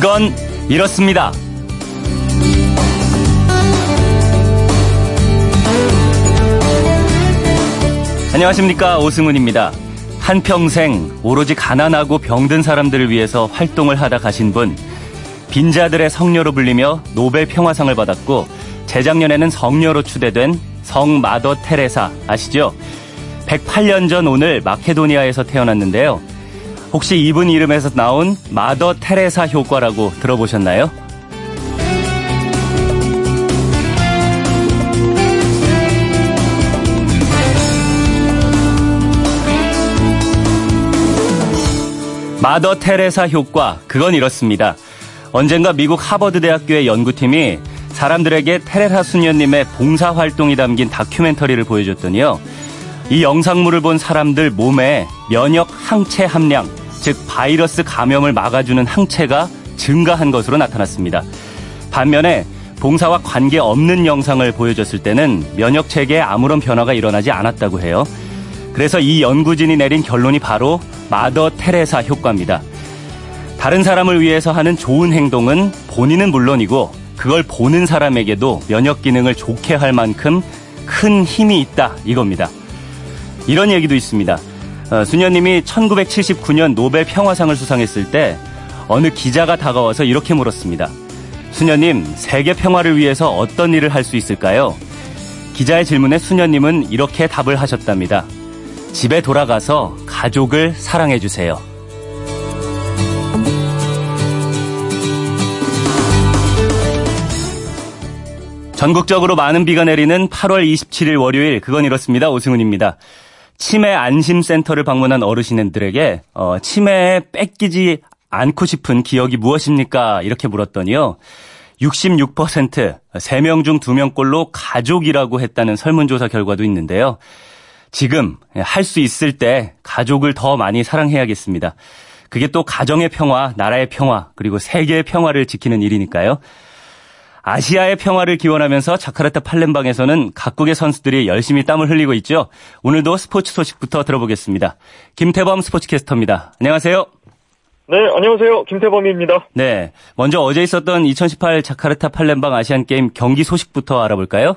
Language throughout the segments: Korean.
그건 이렇습니다. 안녕하십니까 오승훈입니다. 한평생 오로지 가난하고 병든 사람들을 위해서 활동을 하다 가신 분 빈자들의 성녀로 불리며 노벨 평화상을 받았고 재작년에는 성녀로 추대된 성 마더 테레사 아시죠? 108년 전 오늘 마케도니아에서 태어났는데요. 혹시 이분 이름에서 나온 마더 테레사 효과라고 들어보셨나요? 마더 테레사 효과, 그건 이렇습니다. 언젠가 미국 하버드 대학교의 연구팀이 사람들에게 테레사 수녀님의 봉사활동이 담긴 다큐멘터리를 보여줬더니요. 이 영상물을 본 사람들 몸에 면역 항체 함량, 즉 바이러스 감염을 막아주는 항체가 증가한 것으로 나타났습니다. 반면에 봉사와 관계없는 영상을 보여줬을 때는 면역 체계에 아무런 변화가 일어나지 않았다고 해요. 그래서 이 연구진이 내린 결론이 바로 마더 테레사 효과입니다. 다른 사람을 위해서 하는 좋은 행동은 본인은 물론이고 그걸 보는 사람에게도 면역 기능을 좋게 할 만큼 큰 힘이 있다 이겁니다. 이런 얘기도 있습니다. 어, 수녀님이 1979년 노벨 평화상을 수상했을 때 어느 기자가 다가와서 이렇게 물었습니다. 수녀님, 세계 평화를 위해서 어떤 일을 할 수 있을까요? 기자의 질문에 수녀님은 이렇게 답을 하셨답니다. 집에 돌아가서 가족을 사랑해 주세요. 전국적으로 많은 비가 내리는 8월 27일 월요일 그건 이렇습니다. 오승훈입니다. 치매 안심센터를 방문한 어르신들에게 어, 치매에 뺏기지 않고 싶은 기억이 무엇입니까? 이렇게 물었더니요. 66% 3명 중 2명꼴로 가족이라고 했다는 설문조사 결과도 있는데요. 지금 할 수 있을 때 가족을 더 많이 사랑해야겠습니다. 그게 또 가정의 평화, 나라의 평화, 그리고 세계의 평화를 지키는 일이니까요. 아시아의 평화를 기원하면서 자카르타 팔렘방에서는 각국의 선수들이 열심히 땀을 흘리고 있죠. 오늘도 스포츠 소식부터 들어보겠습니다. 김태범 스포츠캐스터입니다. 안녕하세요. 네, 안녕하세요. 김태범입니다. 네. 먼저 어제 있었던 2018 자카르타 팔렘방 아시안 게임 경기 소식부터 알아볼까요?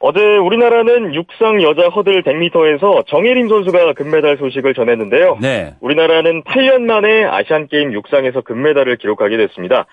어제 우리나라는 육상 여자 허들 100m에서 정혜림 선수가 금메달 소식을 전했는데요. 네. 우리나라는 8년 만에 아시안 게임 육상에서 금메달을 기록하게 됐습니다.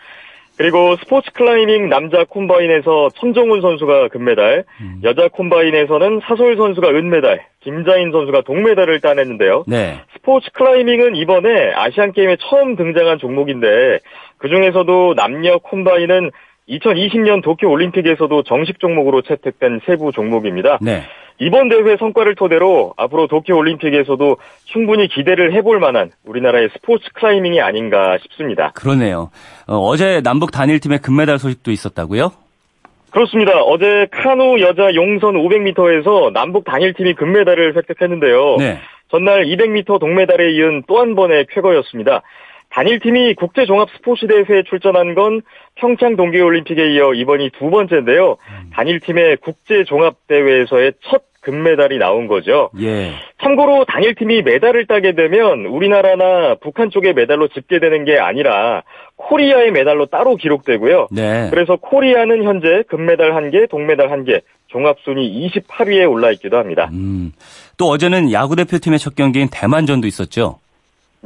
그리고 스포츠 클라이밍 남자 콤바인에서 천종원 선수가 금메달, 음. 여자 콤바인에서는 사솔 선수가 은메달, 김자인 선수가 동메달을 따냈는데요. 네. 스포츠 클라이밍은 이번에 아시안 게임에 처음 등장한 종목인데 그 중에서도 남녀 콤바인은 2020년 도쿄 올림픽에서도 정식 종목으로 채택된 세부 종목입니다. 네. 이번 대회 성과를 토대로 앞으로 도쿄 올림픽에서도 충분히 기대를 해볼 만한 우리나라의 스포츠 클라이밍이 아닌가 싶습니다. 그러네요. 어, 제 남북 단일팀의 금메달 소식도 있었다고요? 그렇습니다. 어제 카누 여자 용선 500m에서 남북 단일팀이 금메달을 획득했는데요. 네. 전날 200m 동메달에 이은 또 한 번의 쾌거였습니다. 단일팀이 국제종합스포츠대회에 출전한 건 평창 동계올림픽에 이어 이번이 두 번째인데요. 음. 단일팀의 국제종합대회에서의 첫 금메달이 나온 거죠. 예. 참고로 단일팀이 메달을 따게 되면 우리나라나 북한 쪽의 메달로 집계되는 게 아니라 코리아의 메달로 따로 기록되고요. 네. 그래서 코리아는 현재 금메달 1개, 동메달 1개, 종합순위 28위에 올라 있기도 합니다. 음. 또 어제는 야구 대표팀의 첫 경기인 대만전도 있었죠.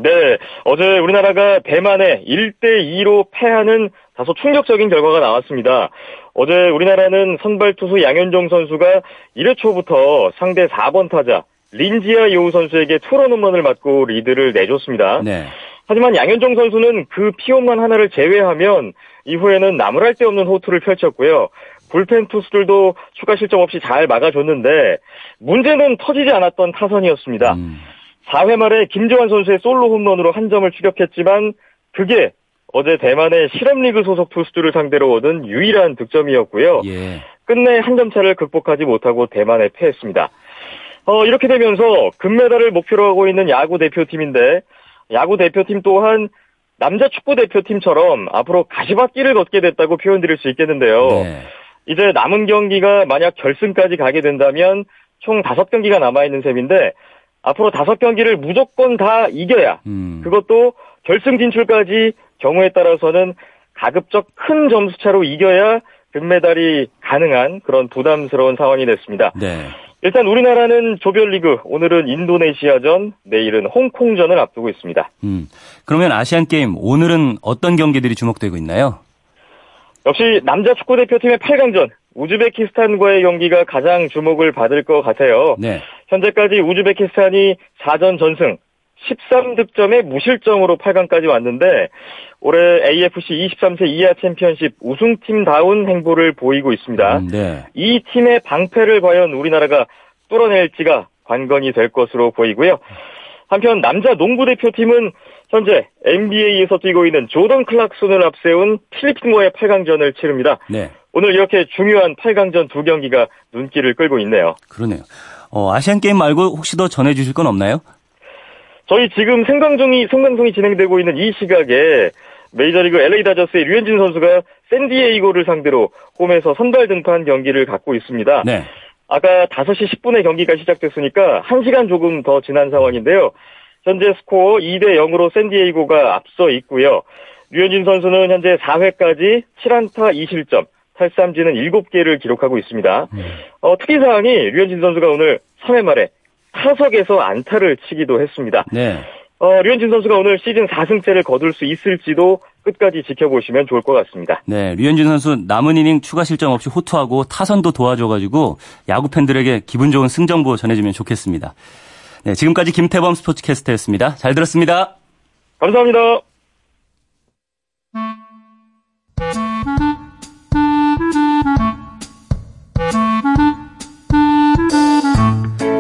네, 어제 우리나라가 대만에 1대2로 패하는 다소 충격적인 결과가 나왔습니다. 어제 우리나라는 선발 투수 양현종 선수가 1회 초부터 상대 4번 타자 린지아 요우 선수에게 투런 홈런을 맞고 리드를 내줬습니다. 네. 하지만 양현종 선수는 그 피홈런 하나를 제외하면 이후에는 나무랄 데 없는 호투를 펼쳤고요. 불펜 투수들도 추가 실점 없이 잘 막아줬는데 문제는 터지지 않았던 타선이었습니다. 음. 4회 말에 김재환 선수의 솔로 홈런으로 한 점을 추격했지만 그게 어제 대만의 실업리그 소속 투수들을 상대로 얻은 유일한 득점이었고요. 예. 끝내 한 점 차를 극복하지 못하고 대만에 패했습니다. 어, 이렇게 되면서 금메달을 목표로 하고 있는 야구 대표팀인데 야구 대표팀 또한 남자 축구 대표팀처럼 앞으로 가시밭길을 걷게 됐다고 표현드릴 수 있겠는데요. 네. 이제 남은 경기가 만약 결승까지 가게 된다면 총 5경기가 남아있는 셈인데 앞으로 다섯 경기를 무조건 다 이겨야 음. 그것도 결승 진출까지 경우에 따라서는 가급적 큰 점수차로 이겨야 금메달이 가능한 그런 부담스러운 상황이 됐습니다. 네. 일단 우리나라는 조별리그 오늘은 인도네시아전, 내일은 홍콩전을 앞두고 있습니다. 음, 그러면 아시안 게임 오늘은 어떤 경기들이 주목되고 있나요? 역시 남자 축구 대표팀의 8강전 우즈베키스탄과의 경기가 가장 주목을 받을 것 같아요. 네. 현재까지 우즈베키스탄이 4전 전승, 13득점에 무실점으로 8강까지 왔는데 올해 AFC 23세 이하 챔피언십 우승팀다운 행보를 보이고 있습니다. 음, 네. 이 팀의 방패를 과연 우리나라가 뚫어낼지가 관건이 될 것으로 보이고요. 한편 남자 농구 대표팀은 현재 NBA에서 뛰고 있는 조던 클락슨을 앞세운 필리핀과의 8강전을 치릅니다. 네. 오늘 이렇게 중요한 8강전 두 경기가 눈길을 끌고 있네요. 그러네요. 어, 아시안 게임 말고 혹시 더 전해 주실 건 없나요? 저희 지금 생방송이 생방송이 진행되고 있는 이 시각에 메이저리그 LA 다저스의 류현진 선수가 샌디에이고를 상대로 홈에서 선발 등판 경기를 갖고 있습니다. 네. 아까 5시 10분에 경기가 시작됐으니까 1시간 조금 더 지난 상황인데요. 현재 스코어 2대 0으로 샌디에이고가 앞서 있고요. 류현진 선수는 현재 4회까지 7안타 2실점, 탈삼진은 7개를 기록하고 있습니다. 네. 어, 특이사항이 류현진 선수가 오늘 3회 말에 타석에서 안타를 치기도 했습니다. 네. 어, 류현진 선수가 오늘 시즌 4승째를 거둘 수 있을지도 끝까지 지켜보시면 좋을 것 같습니다. 네, 류현진 선수 남은 이닝 추가 실점 없이 호투하고 타선도 도와줘가지고 야구 팬들에게 기분 좋은 승정보 전해주면 좋겠습니다. 네, 지금까지 김태범 스포츠캐스터였습니다. 잘 들었습니다. 감사합니다.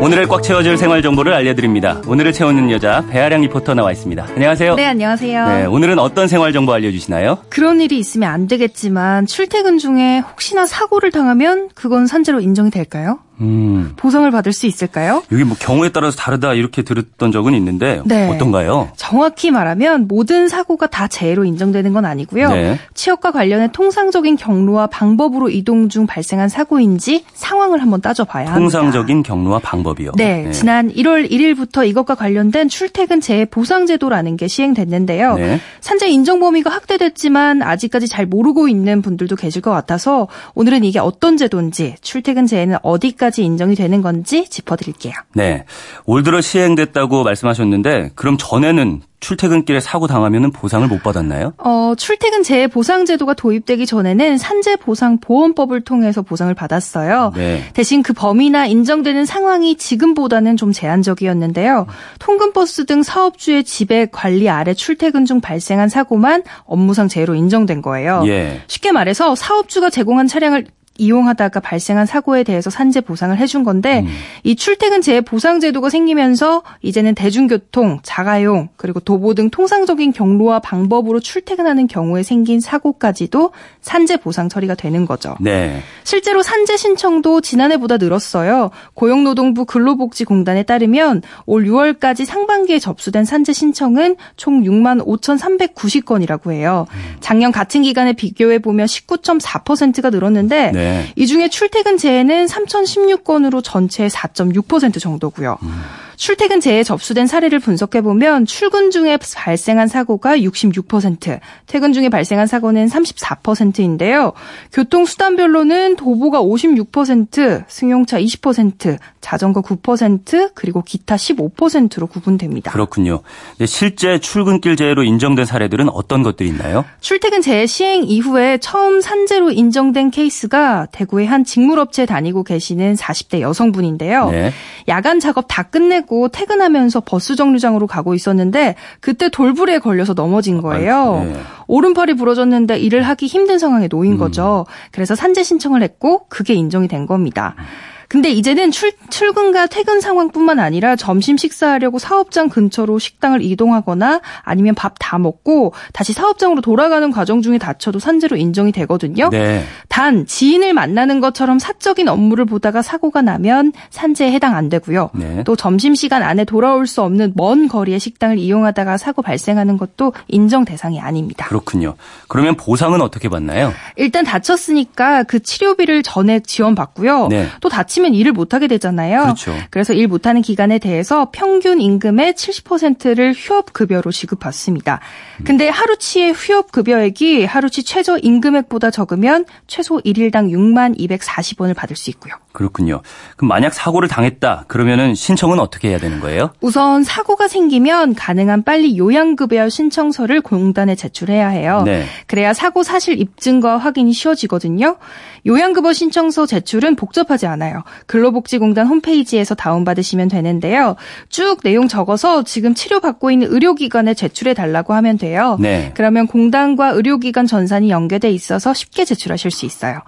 오늘을 꽉 채워줄 생활 정보를 알려드립니다. 오늘을 채우는 여자 배아량 리포터 나와 있습니다. 안녕하세요. 네, 안녕하세요. 네, 오늘은 어떤 생활 정보 알려주시나요? 그런 일이 있으면 안 되겠지만 출퇴근 중에 혹시나 사고를 당하면 그건 산재로 인정이 될까요? 음. 보상을 받을 수 있을까요? 여기 뭐 경우에 따라서 다르다 이렇게 들었던 적은 있는데 네. 어떤가요? 정확히 말하면 모든 사고가 다 재해로 인정되는 건 아니고요. 네. 취업과 관련해 통상적인 경로와 방법으로 이동 중 발생한 사고인지 상황을 한번 따져봐야 합니다. 통상적인 경로와 방법이요. 네, 네. 지난 1월 1일부터 이것과 관련된 출퇴근 재해 보상 제도라는 게 시행됐는데요. 네. 산재 인정 범위가 확대됐지만 아직까지 잘 모르고 있는 분들도 계실 것 같아서 오늘은 이게 어떤 제도인지 출퇴근 재해는 어디까지 언제까지 인정이 되는 건지 짚어드릴게요. 네. 올 들어 시행됐다고 말씀하셨는데 그럼 전에는 출퇴근길에 사고 당하면 보상을 못 받았나요? 어, 출퇴근 재해 보상 제도가 도입되기 전에는 산재 보상 보험법을 통해서 보상을 받았어요. 네. 대신 그 범위나 인정되는 상황이 지금보다는 좀 제한적이었는데요. 통근버스 등 사업주의 지배 관리 아래 출퇴근 중 발생한 사고만 업무상 재해로 인정된 거예요. 예. 쉽게 말해서 사업주가 제공한 차량을 이용하다가 발생한 사고에 대해서 산재 보상을 해준 건데 음. 이 출퇴근 재해 보상 제도가 생기면서 이제는 대중교통, 자가용 그리고 도보 등 통상적인 경로와 방법으로 출퇴근하는 경우에 생긴 사고까지도 산재 보상 처리가 되는 거죠. 네. 실제로 산재 신청도 지난해보다 늘었어요. 고용노동부 근로복지공단에 따르면 올 6월까지 상반기에 접수된 산재 신청은 총 6만 5,390건이라고 해요. 음. 작년 같은 기간에 비교해 보면 19.4%가 늘었는데 네. 이 중에 출퇴근 재해는 3,016건으로 전체의 4.6% 정도고요. 음. 출퇴근 재해 접수된 사례를 분석해 보면 출근 중에 발생한 사고가 66%, 퇴근 중에 발생한 사고는 34%인데요. 교통 수단별로는 도보가 56%, 승용차 20%, 자전거 9%, 그리고 기타 15%로 구분됩니다. 그렇군요. 실제 출근길 재해로 인정된 사례들은 어떤 것들이 있나요? 출퇴근 재해 시행 이후에 처음 산재로 인정된 케이스가 대구의 한 직물업체에 다니고 계시는 40대 여성분인데요. 네. 야간 작업 다 끝내고 하고 퇴근하면서 버스 정류장으로 가고 있었는데 그때 돌부리에 걸려서 넘어진 거예요. 네. 오른팔이 부러졌는데 일을 하기 힘든 상황에 놓인 음. 거죠. 그래서 산재 신청을 했고 그게 인정이 된 겁니다. 음. 근데 이제는 출, 출근과 퇴근 상황뿐만 아니라 점심 식사하려고 사업장 근처로 식당을 이동하거나 아니면 밥 다 먹고 다시 사업장으로 돌아가는 과정 중에 다쳐도 산재로 인정이 되거든요. 네. 단 지인을 만나는 것처럼 사적인 업무를 보다가 사고가 나면 산재에 해당 안 되고요. 네. 또 점심 시간 안에 돌아올 수 없는 먼 거리의 식당을 이용하다가 사고 발생하는 것도 인정 대상이 아닙니다. 그렇군요. 그러면 보상은 어떻게 받나요? 일단 다쳤으니까 그 치료비를 전액 지원받고요. 네. 또 다치 다치면 일을 못하게 되잖아요. 그렇죠. 그래서 일 못하는 기간에 대해서 평균 임금의 70%를 휴업급여로 지급받습니다. 근데 하루치의 휴업급여액이 하루치 최저 임금액보다 적으면 최소 1일당 6만 240원을 받을 수 있고요. 그렇군요. 그럼 만약 사고를 당했다 그러면은 신청은 어떻게 해야 되는 거예요? 우선 사고가 생기면 가능한 빨리 요양급여 신청서를 공단에 제출해야 해요. 네. 그래야 사고 사실 입증과 확인이 쉬워지거든요. 요양급여 신청서 제출은 복잡하지 않아요. 근로복지공단 홈페이지에서 다운받으시면 되는데요. 쭉 내용 적어서 지금 치료받고 있는 의료기관에 제출해 달라고 하면 돼요. 네. 그러면 공단과 의료기관 전산이 연계돼 있어서 쉽게 제출하실 수 있어요.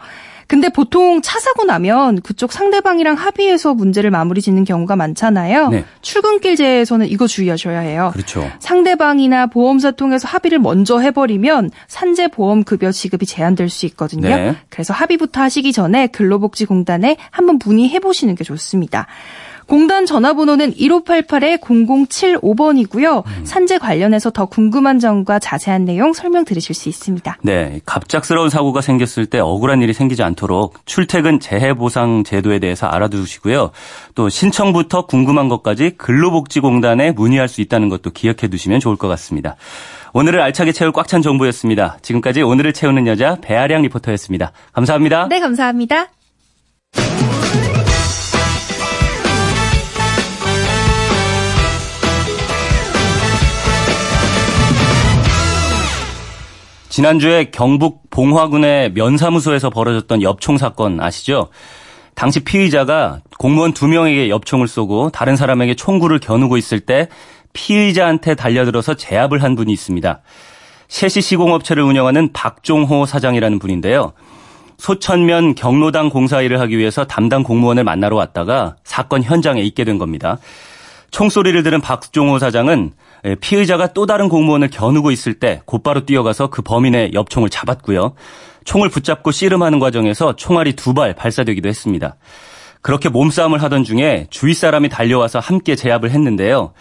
근데 보통 차 사고 나면 그쪽 상대방이랑 합의해서 문제를 마무리 짓는 경우가 많잖아요. 네. 출근길제에서는 이거 주의하셔야 해요. 그렇죠. 상대방이나 보험사 통해서 합의를 먼저 해버리면 산재 보험 급여 지급이 제한될 수 있거든요. 네. 그래서 합의부터 하시기 전에 근로복지공단에 한번 문의해 보시는 게 좋습니다. 공단 전화번호는 1588-0075번이고요. 음. 산재 관련해서 더 궁금한 점과 자세한 내용 설명 들으실 수 있습니다. 네. 갑작스러운 사고가 생겼을 때 억울한 일이 생기지 않도록 출퇴근 재해보상 제도에 대해서 알아두시고요. 또 신청부터 궁금한 것까지 근로복지공단에 문의할 수 있다는 것도 기억해 두시면 좋을 것 같습니다. 오늘을 알차게 채울 꽉 찬 정보였습니다. 지금까지 오늘을 채우는 여자 배아량 리포터였습니다. 감사합니다. 네, 감사합니다. 지난주에 경북 봉화군의 면사무소에서 벌어졌던 엽총 사건 아시죠? 당시 피의자가 공무원 두 명에게 엽총을 쏘고 다른 사람에게 총구를 겨누고 있을 때 피의자한테 달려들어서 제압을 한 분이 있습니다. 셰시 시공업체를 운영하는 박종호 사장이라는 분인데요. 소천면 경로당 공사 일을 하기 위해서 담당 공무원을 만나러 왔다가 사건 현장에 있게 된 겁니다. 총소리를 들은 박종호 사장은 예, 피의자가 또 다른 공무원을 겨누고 있을 때 곧바로 뛰어가서 그 범인의 엽총을 잡았고요. 총을 붙잡고 씨름하는 과정에서 총알이 두 발 발사되기도 했습니다. 그렇게 몸싸움을 하던 중에 주위 사람이 달려와서 함께 제압을 했는데요.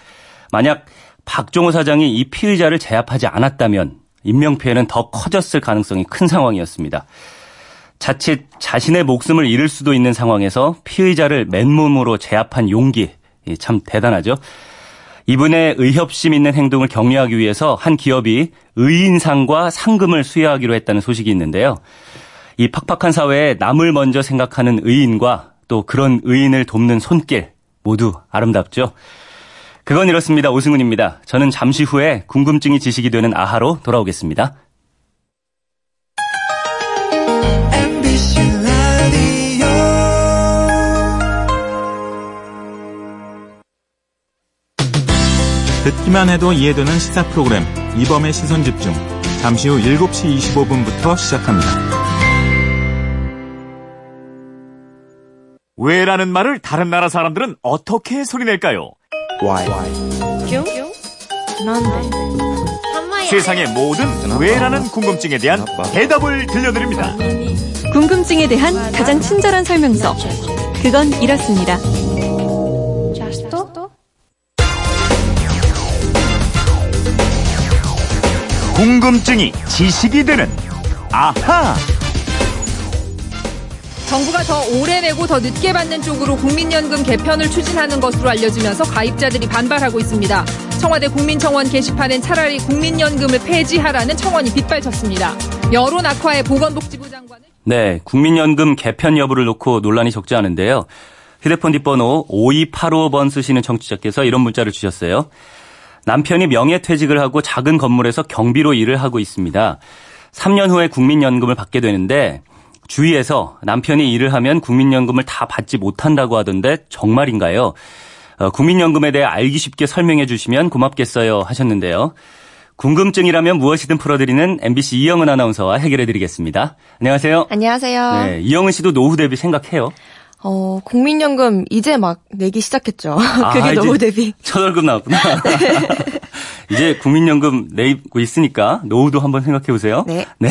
만약 박종호 사장이 이 피의자를 제압하지 않았다면 인명피해는 더 커졌을 가능성이 큰 상황이었습니다. 자칫 자신의 목숨을 잃을 수도 있는 상황에서 피의자를 맨몸으로 제압한 용기 참 대단하죠. 이분의 의협심 있는 행동을 격려하기 위해서 한 기업이 의인상과 상금을 수여하기로 했다는 소식이 있는데요. 이 팍팍한 사회에 남을 먼저 생각하는 의인과 또 그런 의인을 돕는 손길 모두 아름답죠. 그건 이렇습니다. 오승훈입니다. 저는 잠시 후에 궁금증이 지식이 되는 아하로 돌아오겠습니다. 듣기만 해도 이해되는 시사 프로그램 이범의 시선 집중. 잠시 후 7시 25분부터 시작합니다. 왜라는 말을 다른 나라 사람들은 어떻게 소리낼까요? Why? 세상의 모든 왜라는 궁금증에 대한 대답을 들려드립니다. 궁금증에 대한 가장 친절한 설명서. 그건 이렇습니다. 궁금증이 지식이 되는 아하. 정부가 더 오래 내고 더 늦게 받는 쪽으로 국민연금 개편을 추진하는 것으로 알려지면서 가입자들이 반발하고 있습니다. 청와대 국민청원 게시판엔 차라리 국민연금을 폐지하라는 청원이 빗발쳤습니다. 여론 악화에 보건복지부 장관은 네, 국민연금 개편 여부를 놓고 논란이 적지 않은데요. 휴대폰 뒷번호 5285번 쓰시는 청취자께서 이런 문자를 주셨어요. 남편이 명예퇴직을 하고 작은 건물에서 경비로 일을 하고 있습니다. 3년 후에 국민연금을 받게 되는데 주위에서 남편이 일을 하면 국민연금을 다 받지 못한다고 하던데 정말인가요? 어, 국민연금에 대해 알기 쉽게 설명해 주시면 고맙겠어요 하셨는데요. 궁금증이라면 무엇이든 풀어드리는 MBC 이영은 아나운서와 해결해 드리겠습니다. 안녕하세요. 안녕하세요. 네, 이영은 씨도 노후 대비 생각해요? 어, 국민연금 이제 막 내기 시작했죠. 아, 그게 노후 대비. 첫 월급 나왔구나. 네. 이제 국민연금 내고 있으니까 노후도 한번 생각해 보세요. 네. 네.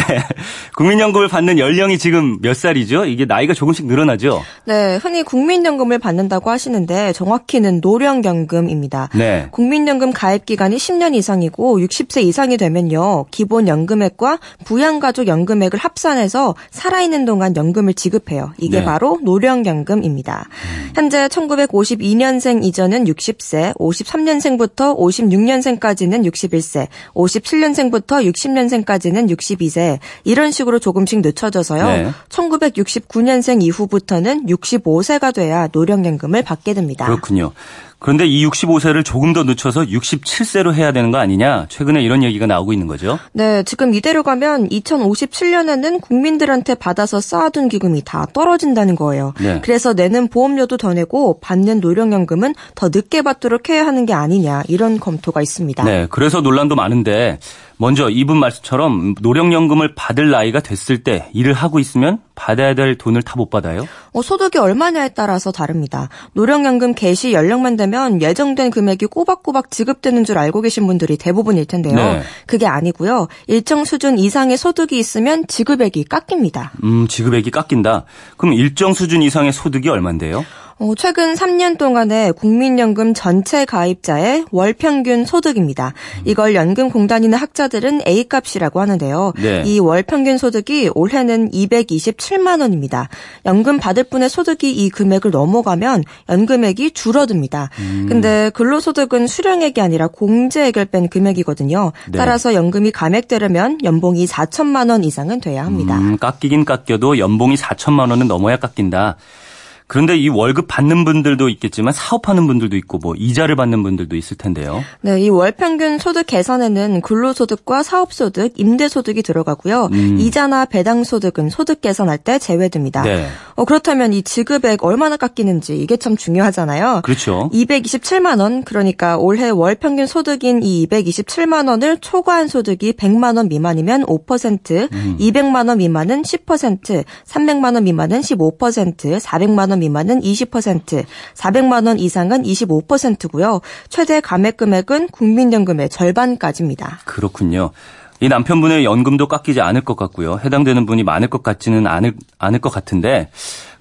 국민연금을 받는 연령이 지금 몇 살이죠? 이게 나이가 조금씩 늘어나죠? 네, 흔히 국민연금을 받는다고 하시는데 정확히는 노령연금입니다. 네. 국민연금 가입 기간이 10년 이상이고 60세 이상이 되면요. 기본 연금액과 부양가족 연금액을 합산해서 살아있는 동안 연금을 지급해요. 이게 네. 바로 노령연금입니다. 현재 1952년생 이전은 60세, 53년생부터 56년생까지는 61세, 57년생부터 60년생까지는 62세 이런 식으로 조금씩 늦춰져서요. 네. 1969년생 이후부터는 65세가 돼야 노령연금을 받게 됩니다. 그렇군요. 그런데 이 65세를 조금 더 늦춰서 67세로 해야 되는 거 아니냐? 최근에 이런 얘기가 나오고 있는 거죠. 네, 지금 이대로 가면 2057년에는 국민들한테 받아서 쌓아둔 기금이 다 떨어진다는 거예요. 네. 그래서 내는 보험료도 더 내고 받는 노령연금은 더 늦게 받도록 해야 하는 게 아니냐 이런 검토가 있습니다. 네, 그래서 논란도 많은데 먼저 이분 말씀처럼 노령연금을 받을 나이가 됐을 때 일을 하고 있으면 받아야 될 돈을 다 못 받아요? 어, 소득이 얼마냐에 따라서 다릅니다. 노령연금 개시 연령만 되면 예정된 금액이 꼬박꼬박 지급되는 줄 알고 계신 분들이 대부분일 텐데요. 네. 그게 아니고요. 일정 수준 이상의 소득이 있으면 지급액이 깎입니다. 음, 지급액이 깎인다. 그럼 일정 수준 이상의 소득이 얼만데요? 어, 최근 3년 동안의 국민연금 전체 가입자의 월 평균 소득입니다. 이걸 연금공단이나 학자들은 A값이라고 하는데요. 네. 이월 평균 소득이 올해는 227만 원입니다. 연금 받을 분의 소득이 이 금액을 넘어가면 연금액이 줄어듭니다. 음. 근데 근로소득은 수령액이 아니라 공제액을 뺀 금액이거든요. 네. 따라서 연금이 감액되려면 연봉이 4천만 원 이상은 돼야 합니다. 음, 깎이긴 깎여도 연봉이 4천만 원은 넘어야 깎인다. 그런데 이 월급 받는 분들도 있겠지만 사업하는 분들도 있고 뭐 이자를 받는 분들도 있을 텐데요. 네, 이 월 평균 소득 계산에는 근로소득과 사업소득, 임대소득이 들어가고요. 음. 이자나 배당소득은 소득 계산할 때 제외됩니다. 네. 어, 그렇다면 이 지급액 얼마나 깎이는지 이게 참 중요하잖아요. 그렇죠. 227만 원, 그러니까 올해 월 평균 소득인 이 227만 원을 초과한 소득이 100만 원 미만이면 5%, 음. 200만 원 미만은 10%, 300만 원 미만은 15%, 400만 원 미만은 20%, 400만 원 이상은 25%고요. 최대 감액 금액은 국민연금의 절반까지입니다. 그렇군요. 이 남편분의 연금도 깎이지 않을 것 같고요. 해당되는 분이 많을 것 같지는 않을, 않을 것 같은데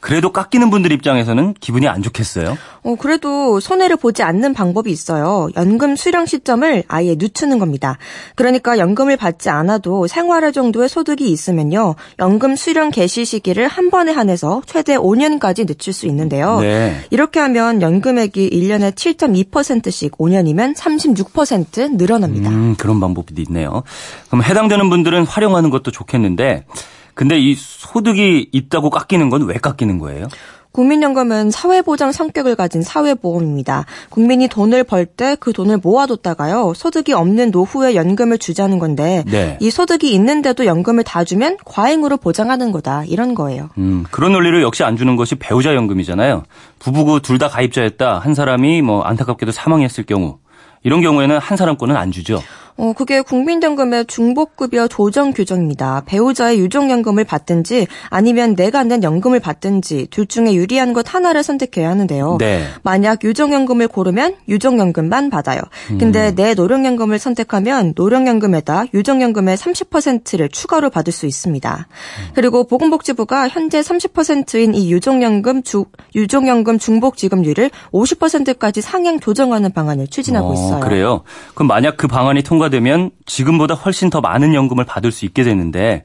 그래도 깎이는 분들 입장에서는 기분이 안 좋겠어요. 어, 그래도 손해를 보지 않는 방법이 있어요. 연금 수령 시점을 아예 늦추는 겁니다. 그러니까 연금을 받지 않아도 생활할 정도의 소득이 있으면요. 연금 수령 개시 시기를 한 번에 한해서 최대 5년까지 늦출 수 있는데요. 네. 이렇게 하면 연금액이 1년에 7.2%씩 5년이면 36% 늘어납니다. 음, 그런 방법도 있네요. 그럼 해당되는 분들은 활용하는 것도 좋겠는데 근데 이 소득이 있다고 깎이는 건 왜 깎이는 거예요? 국민연금은 사회보장 성격을 가진 사회보험입니다. 국민이 돈을 벌 때 그 돈을 모아뒀다가요. 소득이 없는 노후에 연금을 주자는 건데 네. 이 소득이 있는데도 연금을 다 주면 과잉으로 보장하는 거다. 이런 거예요. 음, 그런 논리를 역시 안 주는 것이 배우자 연금이잖아요. 부부고 둘 다 가입자였다. 한 사람이 뭐 안타깝게도 사망했을 경우 이런 경우에는 한 사람 거는 안 주죠. 어, 그게 국민연금의 중복급여 조정 규정입니다. 배우자의 유족연금을 받든지 아니면 내가 낸 연금을 받든지 둘 중에 유리한 것 하나를 선택해야 하는데요. 네. 만약 유족연금을 고르면 유족연금만 받아요. 음. 근데 내 노령연금을 선택하면 노령연금에다 유족연금의 30%를 추가로 받을 수 있습니다. 그리고 보건복지부가 현재 30%인 이 유족연금 주, 유족연금 중복 지급률을 50%까지 상향 조정하는 방안을 추진하고 어, 있어요. 그래요. 그럼 만약 그 방안이 통과 되면 지금보다 훨씬 더 많은 연금을 받을 수 있게 되는데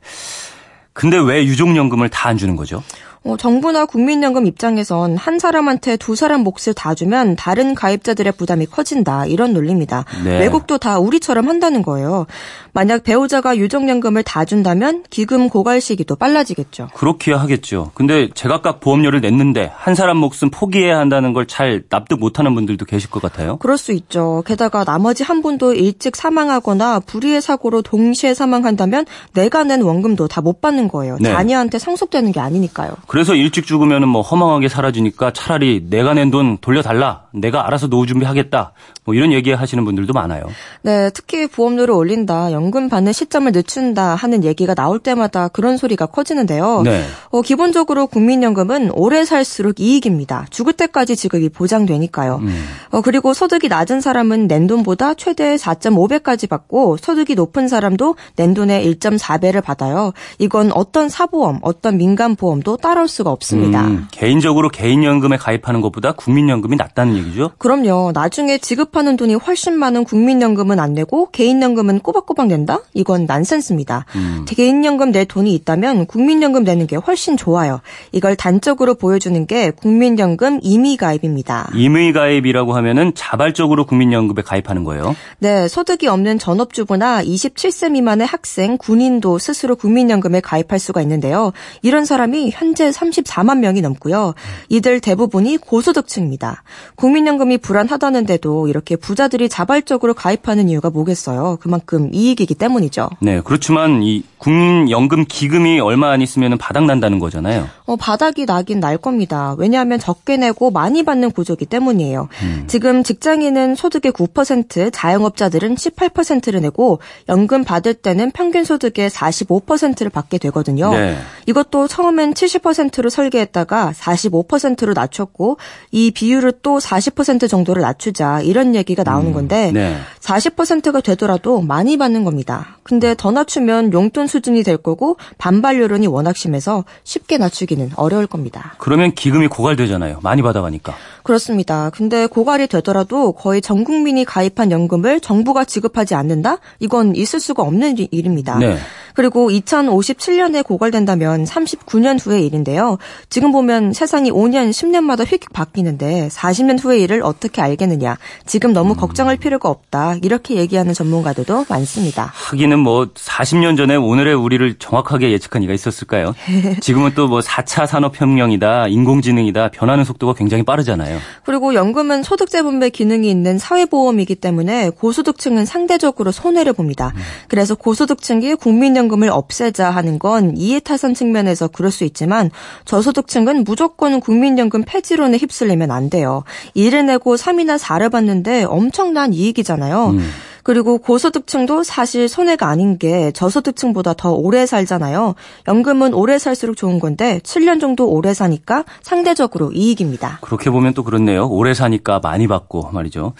근데 왜 유족연금을 다 안 주는 거죠? 어, 정부나 국민연금 입장에선 한 사람한테 두 사람 몫을 다 주면 다른 가입자들의 부담이 커진다 이런 논리입니다. 네. 외국도 다 우리처럼 한다는 거예요. 만약 배우자가 유족연금을 다 준다면 기금 고갈 시기도 빨라지겠죠. 그렇기야 하겠죠. 근데 제각각 보험료를 냈는데 한 사람 몫은 포기해야 한다는 걸 잘 납득 못하는 분들도 계실 것 같아요. 그럴 수 있죠. 게다가 나머지 한 분도 일찍 사망하거나 불의의 사고로 동시에 사망한다면 내가 낸 원금도 다 못 받는 거예요. 네. 자녀한테 상속되는 게 아니니까요. 그래서 일찍 죽으면 뭐 허망하게 사라지니까 차라리 내가 낸 돈 돌려달라 내가 알아서 노후 준비하겠다. 뭐 이런 얘기 하시는 분들도 많아요. 네, 특히 보험료를 올린다, 연금 받는 시점을 늦춘다 하는 얘기가 나올 때마다 그런 소리가 커지는데요. 네. 어, 기본적으로 국민연금은 오래 살수록 이익입니다. 죽을 때까지 지급이 보장되니까요. 음. 어, 그리고 소득이 낮은 사람은 낸 돈보다 최대 4.5배까지 받고 소득이 높은 사람도 낸 돈의 1.4배를 받아요. 이건 어떤 사보험, 어떤 민간보험도 따라 올 수가 없습니다. 음, 개인적으로 개인연금에 가입하는 것보다 국민연금이 낫다는 얘기죠? 그럼요. 나중에 지급하는 돈이 훨씬 많은 국민연금은 안 내고 개인연금은 꼬박꼬박 낸다? 이건 난센스입니다. 음. 개인연금 내 돈이 있다면 국민연금 내는 게 훨씬 좋아요. 이걸 단적으로 보여주는 게 국민연금 임의가입입니다. 임의가입이라고 하면은 자발적으로 국민연금에 가입하는 거예요? 네, 소득이 없는 전업주부나 27세 미만의 학생, 군인도 스스로 국민연금에 가입할 수가 있는데요. 이런 사람이 현재 34만 명이 넘고요. 이들 대부분이 고소득층입니다. 국민연금이 불안하다는데도 이렇게 부자들이 자발적으로 가입하는 이유가 뭐겠어요? 그만큼 이익이기 때문이죠. 네, 그렇지만 이 국민연금 기금이 얼마 안 있으면 바닥 난다는 거잖아요. 어, 바닥이 나긴 날 겁니다. 왜냐하면 적게 내고 많이 받는 구조기 때문이에요. 음. 지금 직장인은 소득의 9%, 자영업자들은 18%를 내고 연금 받을 때는 평균 소득의 45%를 받게 되거든요. 네. 이것도 처음엔 70%로 설계했다가 45%로 낮췄고 이 비율을 또 40% 정도를 낮추자 이런 얘기가 나오는 음. 건데 네. 40%가 되더라도 많이 받는 겁니다. 근데 더 낮추면 용돈 수준이 될 거고 반발 여론이 워낙 심해서 쉽게 낮추기는 어려울 겁니다. 그러면 기금이 고갈되잖아요. 많이 받아가니까. 그렇습니다. 근데 고갈이 되더라도 거의 전 국민이 가입한 연금을 정부가 지급하지 않는다? 이건 있을 수가 없는 일입니다. 네. 그리고 2057년에 고갈된다면 39년 후의 일인데 요. 지금 보면 세상이 5년, 10년마다 휙휙 바뀌는데 40년 후의 일을 어떻게 알겠느냐. 지금 너무 음. 걱정할 필요가 없다. 이렇게 얘기하는 전문가들도 많습니다. 하기는 뭐 40년 전에 오늘의 우리를 정확하게 예측한 이가 있었을까요? 지금은 또 뭐 4차 산업혁명이다, 인공지능이다, 변하는 속도가 굉장히 빠르잖아요. 그리고 연금은 소득재 분배 기능이 있는 사회보험이기 때문에 고소득층은 상대적으로 손해를 봅니다. 음. 그래서 고소득층이 국민연 고금을 없애자 하는 건 이해타산 측면에서 그럴 수 있지만 저소득층은 무조건 국민연금 폐지론에 휩쓸리면 안 돼요. 일을 내고 3이나 4를 받는데 엄청난 이익이잖아요. 음. 그리고 고소득층도 사실 손해가 아닌 게 저소득층보다 더 오래 살잖아요. 연금은 오래 살수록 좋은 건데 7년 정도 오래 사니까 상대적으로 이익입니다. 그렇게 보면 또 그렇네요. 오래 사니까 많이 받고 말이죠.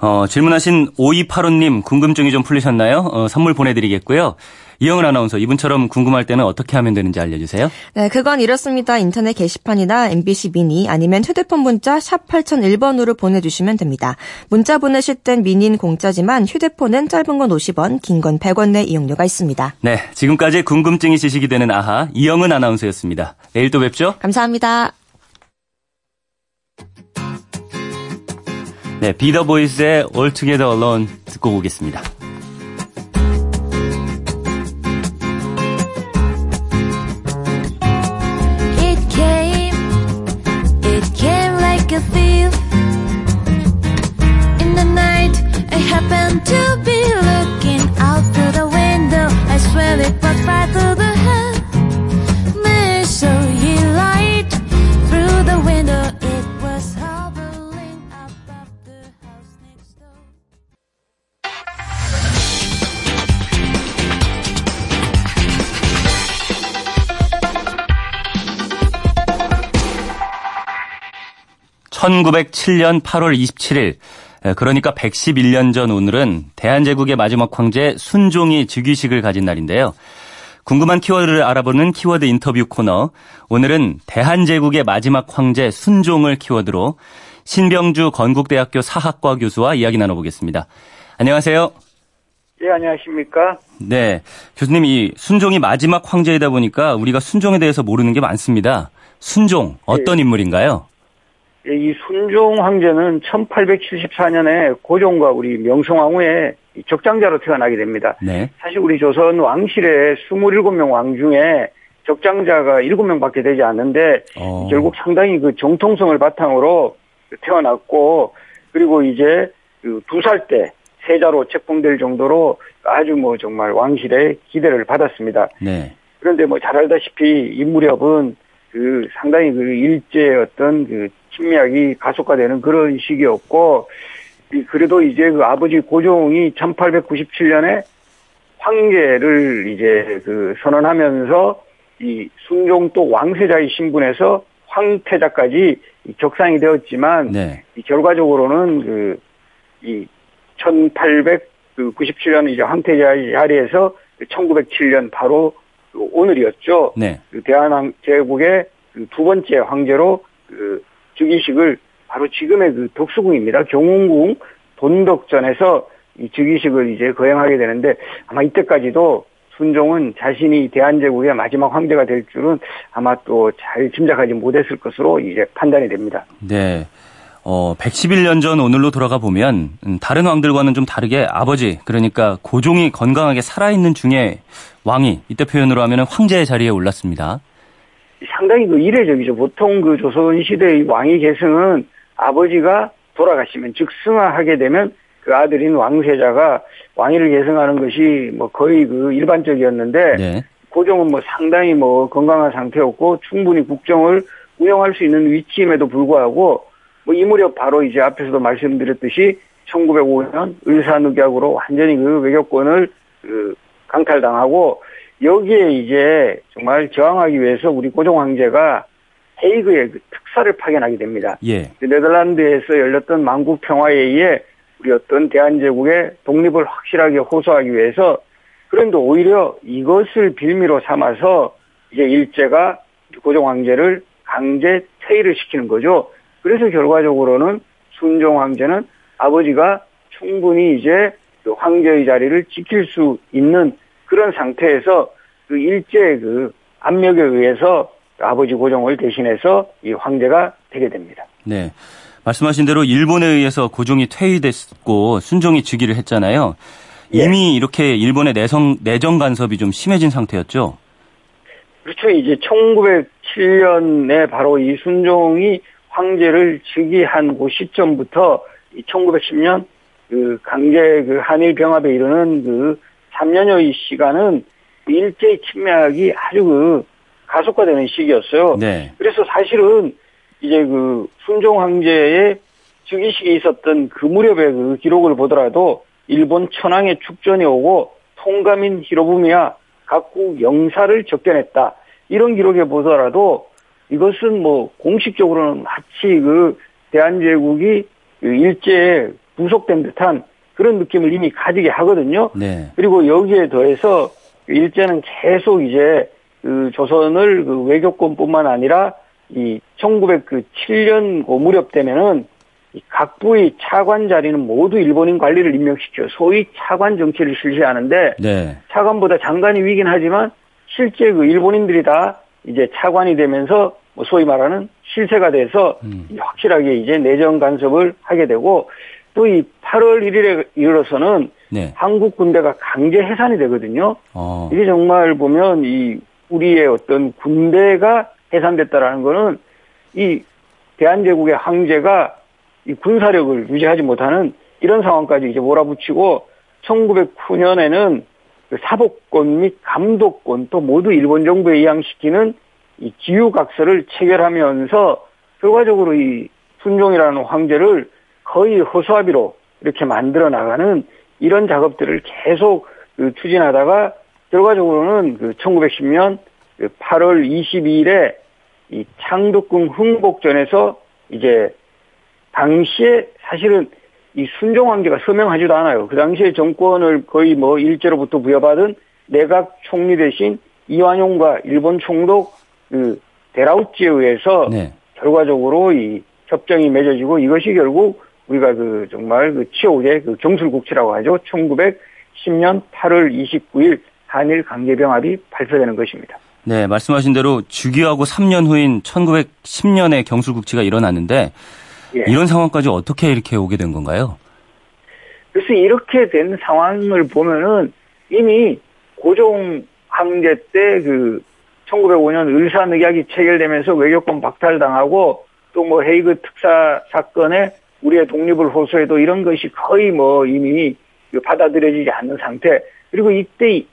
어, 질문하신 5285님 궁금증이 좀 풀리셨나요? 어, 선물 보내드리겠고요. 이영은 아나운서 이분처럼 궁금할 때는 어떻게 하면 되는지 알려주세요. 네, 그건 이렇습니다. 인터넷 게시판이나 MBC 미니 아니면 휴대폰 문자 샵 8001번으로 보내주시면 됩니다. 문자 보내실 땐 미니는 공짜지만 휴대폰은 짧은 건 50원, 긴 건 100원 내 이용료가 있습니다. 네, 지금까지 궁금증이 지식이 되는 아하 이영은 아나운서였습니다. 내일 또 뵙죠. 감사합니다. 네, 비더보이스의 All Together Alone 듣고 오겠습니다. (1907년 8월 27일) 그러니까 111년 전 오늘은 대한제국의 마지막 황제 순종이 즉위식을 가진 날인데요. 궁금한 키워드를 알아보는 키워드 인터뷰 코너. 오늘은 대한제국의 마지막 황제 순종을 키워드로 신병주 건국대학교 사학과 교수와 이야기 나눠보겠습니다. 안녕하세요. 네, 안녕하십니까? 네. 교수님, 이 순종이 마지막 황제이다 보니까 우리가 순종에 대해서 모르는 게 많습니다. 순종, 어떤 네. 인물인가요? 예, 이 순종 황제는 1874년에 고종과 우리 명성왕후의 적장자로 태어나게 됩니다. 네. 사실 우리 조선 왕실의 27명 왕 중에 적장자가 7명밖에 되지 않는데 어. 결국 상당히 그 정통성을 바탕으로 태어났고 그리고 이제 그 두살 때 세자로 책봉될 정도로 아주 뭐 정말 왕실의 기대를 받았습니다. 네. 그런데 뭐 잘 알다시피 이 무렵은 그 상당히 그 일제의 어떤 그 침략이 가속화되는 그런 시기였고 그래도 이제 그 아버지 고종이 1897년에 황제를 이제 그 선언하면서 이 순종도 왕세자의 신분에서 황태자까지 격상이 되었지만 네. 이 결과적으로는 그 이 1897년 이제 황태자의 자리에서 1907년 바로 그 오늘이었죠. 네. 그 대한제국의 그두 번째 황제로 그 즉위식을 바로 지금의 그 덕수궁입니다. 경운궁 돈덕전에서 이 즉위식을 이제 거행하게 되는데 아마 이때까지도 순종은 자신이 대한제국의 마지막 황제가 될 줄은 아마 또 잘 짐작하지 못했을 것으로 이제 판단이 됩니다. 네. 어, 111년 전 오늘로 돌아가 보면 음, 다른 왕들과는 좀 다르게 아버지 그러니까 고종이 건강하게 살아있는 중에 왕이 이때 표현으로 하면 황제의 자리에 올랐습니다. 상당히 그 이례적이죠. 보통 그 조선 시대의 왕위 계승은 아버지가 돌아가시면 즉 승하하게 되면 그 아들인 왕세자가 왕위를 계승하는 것이 뭐 거의 그 일반적이었는데 네. 고종은 뭐 상당히 뭐 건강한 상태였고 충분히 국정을 운영할 수 있는 위치임에도 불구하고 뭐 이 무렵 바로 이제 앞에서도 말씀드렸듯이 1905년 을사늑약으로 완전히 그 외교권을 그 강탈당하고 여기에 이제 정말 저항하기 위해서 우리 고종 황제가 헤이그의 그 특사를 파견하게 됩니다. 예. 그 네덜란드에서 열렸던 만국 평화회의에 우리 어떤 대한제국의 독립을 확실하게 호소하기 위해서 그런데 오히려 이것을 빌미로 삼아서 이제 일제가 고종 황제를 강제 퇴위를 시키는 거죠. 그래서 결과적으로는 순종 황제는 아버지가 충분히 이제 그 황제의 자리를 지킬 수 있는 그런 상태에서 그 일제의 그 압력에 의해서 아버지 고종을 대신해서 이 황제가 되게 됩니다. 네. 말씀하신 대로 일본에 의해서 고종이 퇴위됐고 순종이 즉위를 했잖아요. 예. 이미 이렇게 일본의 내성, 내정 간섭이 좀 심해진 상태였죠. 그렇죠. 이제 1907년에 바로 이 순종이 황제를 즉위한 그 시점부터 1910년 그 강제 그 한일 병합에 이르는 그 3년여의 시간은 일제의 침략이 아주 그 가속화되는 시기였어요. 네. 그래서 사실은 이제 그 순종 황제의 즉위식에 있었던 그 무렵의 그 기록을 보더라도 일본 천황의 축전이 오고 통감인 히로부미와 각국 영사를 접견했다. 이런 기록에 보더라도 이것은 뭐 공식적으로는 마치 그 대한제국이 그 일제에 부속된 듯한 그런 느낌을 이미 가지게 하거든요. 네. 그리고 여기에 더해서 일제는 계속 이제 그 조선을 그 외교권뿐만 아니라 이 1907년 그 무렵 되면은 각 부의 차관 자리는 모두 일본인 관리를 임명시켜 소위 차관 정치를 실시하는데 네. 차관보다 장관이 위긴 하지만 실제 그 일본인들이 다 이제 차관이 되면서 뭐 소위 말하는 실세가 돼서 음. 확실하게 이제 내정 간섭을 하게 되고 또 이 8월 1일에 이르러서는 네. 한국 군대가 강제 해산이 되거든요. 어. 이게 정말 보면 이 우리의 어떤 군대가 해산됐다라는 거는 이 대한제국의 황제가 이 군사력을 유지하지 못하는 이런 상황까지 이제 몰아붙이고 1909년에는 그 사복권 및 감독권 또 모두 일본 정부에 이양시키는 이 기후각서를 체결하면서 결과적으로 이 순종이라는 황제를 거의 허수아비로 이렇게 만들어 나가는 이런 작업들을 계속 그 추진하다가 결과적으로는 그 1910년 8월 22일에 이 창덕궁 흥복전에서 이제 당시에 사실은 이 순종 황제가 서명하지도 않아요. 그 당시에 정권을 거의 뭐 일제로부터 부여받은 내각 총리 대신 이완용과 일본 총독 그 데라우치에 의해서 네. 결과적으로 이 협정이 맺어지고 이것이 결국 우리가 그 정말 그 치오의 그 경술국치라고 하죠. 1910년 8월 29일 한일 강제병합이 발표되는 것입니다. 네, 말씀하신 대로 주기하고 3년 후인 1910년에 경술국치가 일어났는데 예. 이런 상황까지 어떻게 이렇게 오게 된 건가요? 그래서 이렇게 된 상황을 보면은 이미 고종 황제 때 그 1905년 을사늑약이 체결되면서 외교권 박탈당하고 또 뭐 헤이그 특사 사건에 우리의 독립을 호소해도 이런 것이 거의 뭐 이미 받아들여지지 않는 상태. 그리고 이때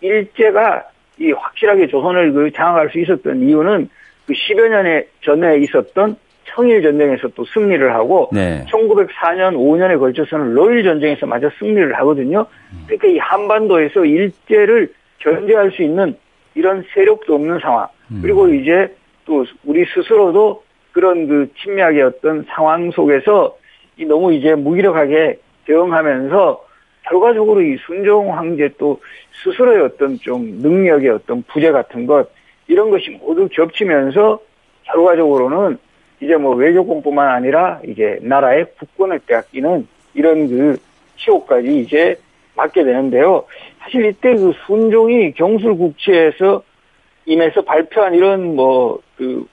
일제가 이 확실하게 조선을 그 장악할 수 있었던 이유는 그 10여 년에 전에 있었던 청일 전쟁에서 또 승리를 하고 네. 1904년 5년에 걸쳐서는 러일 전쟁에서 마저 승리를 하거든요. 그러니까 이 한반도에서 일제를 견제할 수 있는 이런 세력도 없는 상황. 음. 그리고 이제 또 우리 스스로도 그런 그 침략의 어떤 상황 속에서 이 너무 이제 무기력하게 대응하면서 결과적으로 이 순종 황제 또 스스로의 어떤 좀 능력의 어떤 부재 같은 것 이런 것이 모두 겹치면서 결과적으로는 이제 뭐 외교권뿐만 아니라 이제 나라의 국권을 빼앗기는 이런 그 치욕까지 이제 맞게 되는데요. 사실 이때 그 순종이 경술국치에서 임해서 발표한 이런 뭐 그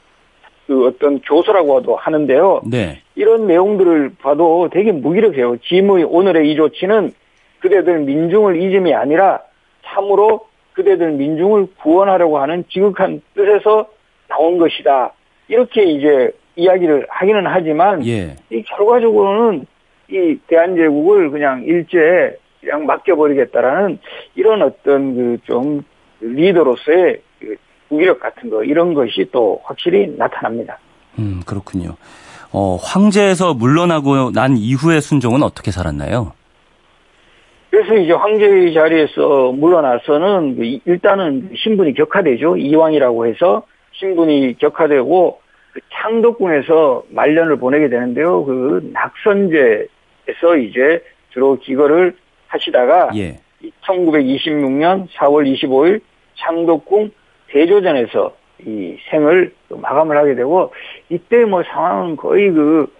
그 어떤 교서라고도 하는데요. 네. 이런 내용들을 봐도 되게 무기력해요. 짐의 오늘의 이 조치는 그대들 민중을 잊음이 아니라 참으로 그대들 민중을 구원하려고 하는 지극한 뜻에서 나온 것이다. 이렇게 이제 이야기를 하기는 하지만 예. 이 결과적으로는 이 대한제국을 그냥 일제에 그냥 맡겨버리겠다라는 이런 어떤 그 좀 리더로서의 그 무기력 같은 거 이런 것이 또 확실히 나타납니다. 음 그렇군요. 어, 황제에서 물러나고 난 이후의 순종은 어떻게 살았나요? 그래서 이제 황제의 자리에서 물러나서는 그 일단은 신분이 격화되죠. 이왕이라고 해서 신분이 격화되고 그 창덕궁에서 말년을 보내게 되는데요. 그 낙선제에서 이제 주로 기거를 하시다가 예. 1926년 4월 25일 창덕궁 대조전에서 이 생을 마감을 하게 되고 이때 뭐 상황은 거의 그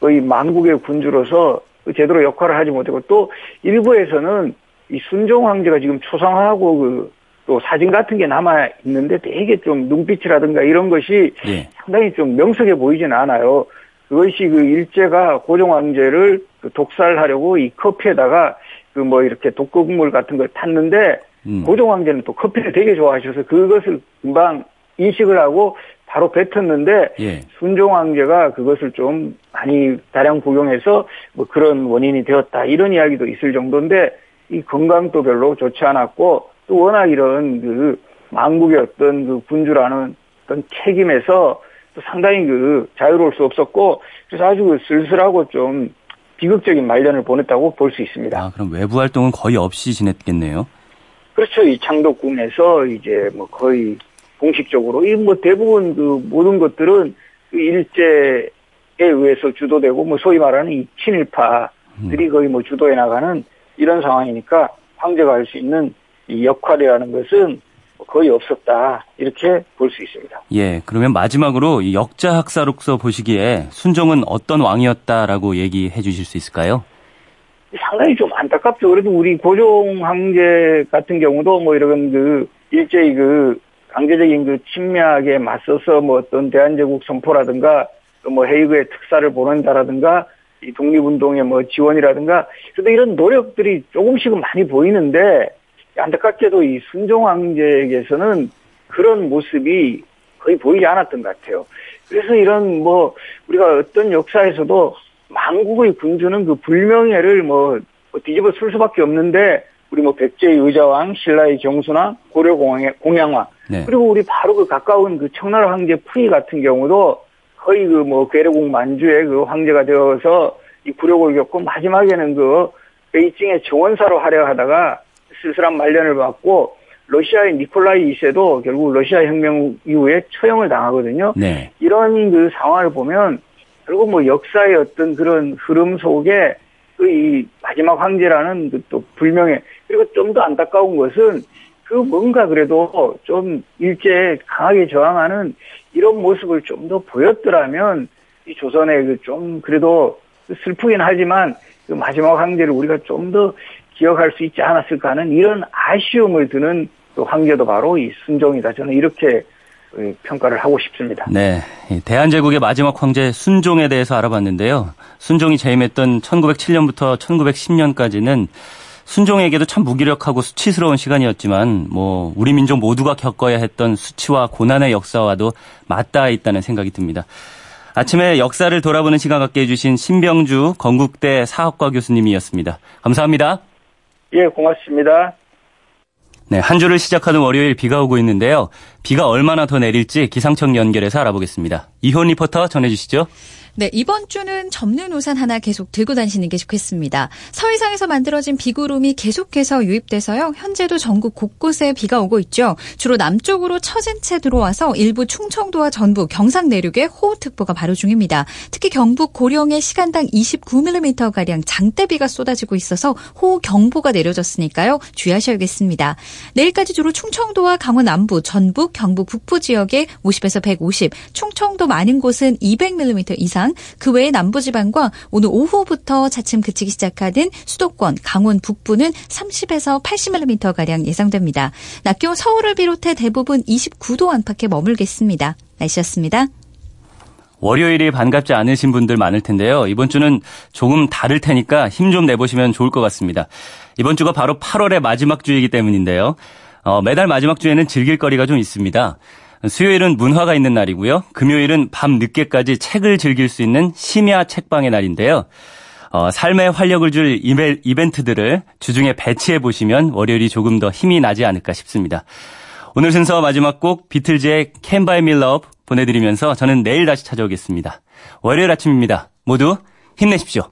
거의 만국의 군주로서 그 제대로 역할을 하지 못하고 또 일부에서는 이 순종 황제가 지금 초상화하고 그 또 사진 같은 게 남아 있는데 되게 좀 눈빛이라든가 이런 것이 예. 상당히 좀 명석해 보이지는 않아요. 그것이 그 일제가 고종 황제를 그 독살하려고 이 커피에다가 그 뭐 이렇게 독극물 같은 걸 탔는데 음. 고종 황제는 또 커피를 되게 좋아하셔서 그것을 금방 인식을 하고 바로 뱉었는데 예. 순종 황제가 그것을 좀 많이 다량 복용해서 뭐 그런 원인이 되었다 이런 이야기도 있을 정도인데 이 건강도 별로 좋지 않았고 또 워낙 이런 그 망국의 어떤 그 군주라는 어떤 책임에서 또 상당히 그 자유로울 수 없었고 그래서 아주 그 쓸쓸하고 좀 비극적인 말년을 보냈다고 볼 수 있습니다. 아, 그럼 외부 활동은 거의 없이 지냈겠네요. 그렇죠. 이 창덕궁에서 이제 뭐 거의 공식적으로 이 뭐 대부분 그 모든 것들은 그 일제에 의해서 주도되고 뭐 소위 말하는 이 친일파들이 음. 거의 뭐 주도해 나가는 이런 상황이니까 황제가 할 수 있는 이 역할이라는 것은 거의 없었다 이렇게 볼 수 있습니다. 예, 그러면 마지막으로 역자 학사록서 보시기에 순종은 어떤 왕이었다라고 얘기해 주실 수 있을까요? 상당히 좀 안타깝죠. 그래도 우리 고종 황제 같은 경우도 뭐 이런 그 일제히 그 강제적인 그 침략에 맞서서 뭐 어떤 대한제국 선포라든가 뭐 헤이그의 특사를 보낸다라든가 이 독립운동의 뭐 지원이라든가 그래도 이런 노력들이 조금씩은 많이 보이는데 안타깝게도 이 순종 황제에게서는 그런 모습이 거의 보이지 않았던 것 같아요. 그래서 이런 뭐 우리가 어떤 역사에서도 만국의 군주는 그 불명예를 뭐 뒤집어 쓸 수밖에 없는데 우리 뭐 백제의 의자왕, 신라의 경수나 고려 공양왕, 네. 그리고 우리 바로 그 가까운 그 청나라 황제 프이 같은 경우도 거의 그 뭐 괴뢰국 만주의 그 황제가 되어서 이 굴욕을 겪고 마지막에는 그 베이징의 정원사로 하려하다가 쓸쓸한 말년을 받고 러시아의 니콜라이 2세도 결국 러시아 혁명 이후에 처형을 당하거든요. 네. 이런 그 상황을 보면 결국 뭐 역사의 어떤 그런 흐름 속에 그 이 마지막 황제라는 그 또 불명예 그리고 좀 더 안타까운 것은 그 뭔가 그래도 좀 일제 강하게 저항하는 이런 모습을 좀 더 보였더라면 이 조선의 그 좀 그래도 슬프긴 하지만 그 마지막 황제를 우리가 좀 더 기억할 수 있지 않았을까 하는 이런 아쉬움을 드는 그 황제도 바로 이 순종이다. 저는 이렇게 평가를 하고 싶습니다. 네. 대한제국의 마지막 황제 순종에 대해서 알아봤는데요. 순종이 재임했던 1907년부터 1910년까지는 순종에게도 참 무기력하고 수치스러운 시간이었지만 뭐 우리 민족 모두가 겪어야 했던 수치와 고난의 역사와도 맞닿아 있다는 생각이 듭니다. 아침에 역사를 돌아보는 시간 갖게 해주신 신병주 건국대 사학과 교수님이었습니다. 감사합니다. 예, 고맙습니다. 네, 한 주를 시작하는 월요일 비가 오고 있는데요. 비가 얼마나 더 내릴지 기상청 연결해서 알아보겠습니다. 이효 리포터 전해주시죠. 네, 이번 주는 접는 우산 하나 계속 들고 다니시는 게 좋겠습니다. 서해상에서 만들어진 비구름이 계속해서 유입돼서요. 현재도 전국 곳곳에 비가 오고 있죠. 주로 남쪽으로 처진 채 들어와서 일부 충청도와 전북, 경상 내륙에 호우특보가 발효 중입니다. 특히 경북 고령에 시간당 29mm가량 장대비가 쏟아지고 있어서 호우 경보가 내려졌으니까요. 주의하셔야겠습니다. 내일까지 주로 충청도와 강원 남부, 전북, 경북 북부 지역에 50에서 150, 충청도 많은 곳은 200mm 이상 이상 그 외의 남부지방과 오늘 오후부터 차츰 그치기 시작하는 수도권, 강원 북부는 30에서 80mm가량 예상됩니다. 낮 기온 서울을 비롯해 대부분 29도 안팎에 머물겠습니다. 날씨였습니다. 월요일이 반갑지 않으신 분들 많을 텐데요. 이번 주는 조금 다를 테니까 힘 좀 내보시면 좋을 것 같습니다. 이번 주가 바로 8월의 마지막 주이기 때문인데요. 어, 매달 마지막 주에는 즐길 거리가 좀 있습니다. 수요일은 문화가 있는 날이고요. 금요일은 밤 늦게까지 책을 즐길 수 있는 심야 책방의 날인데요. 어, 삶에 활력을 줄 이벤트들을 주중에 배치해 보시면 월요일이 조금 더 힘이 나지 않을까 싶습니다. 오늘 순서 마지막 곡 비틀즈의 Can Buy Me Love 보내드리면서 저는 내일 다시 찾아오겠습니다. 월요일 아침입니다. 모두 힘내십시오.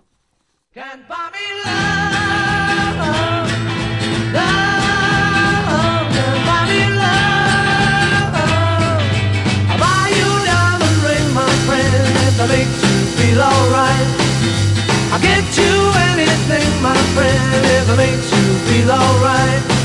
Get you anything, my friend, if it makes you feel alright.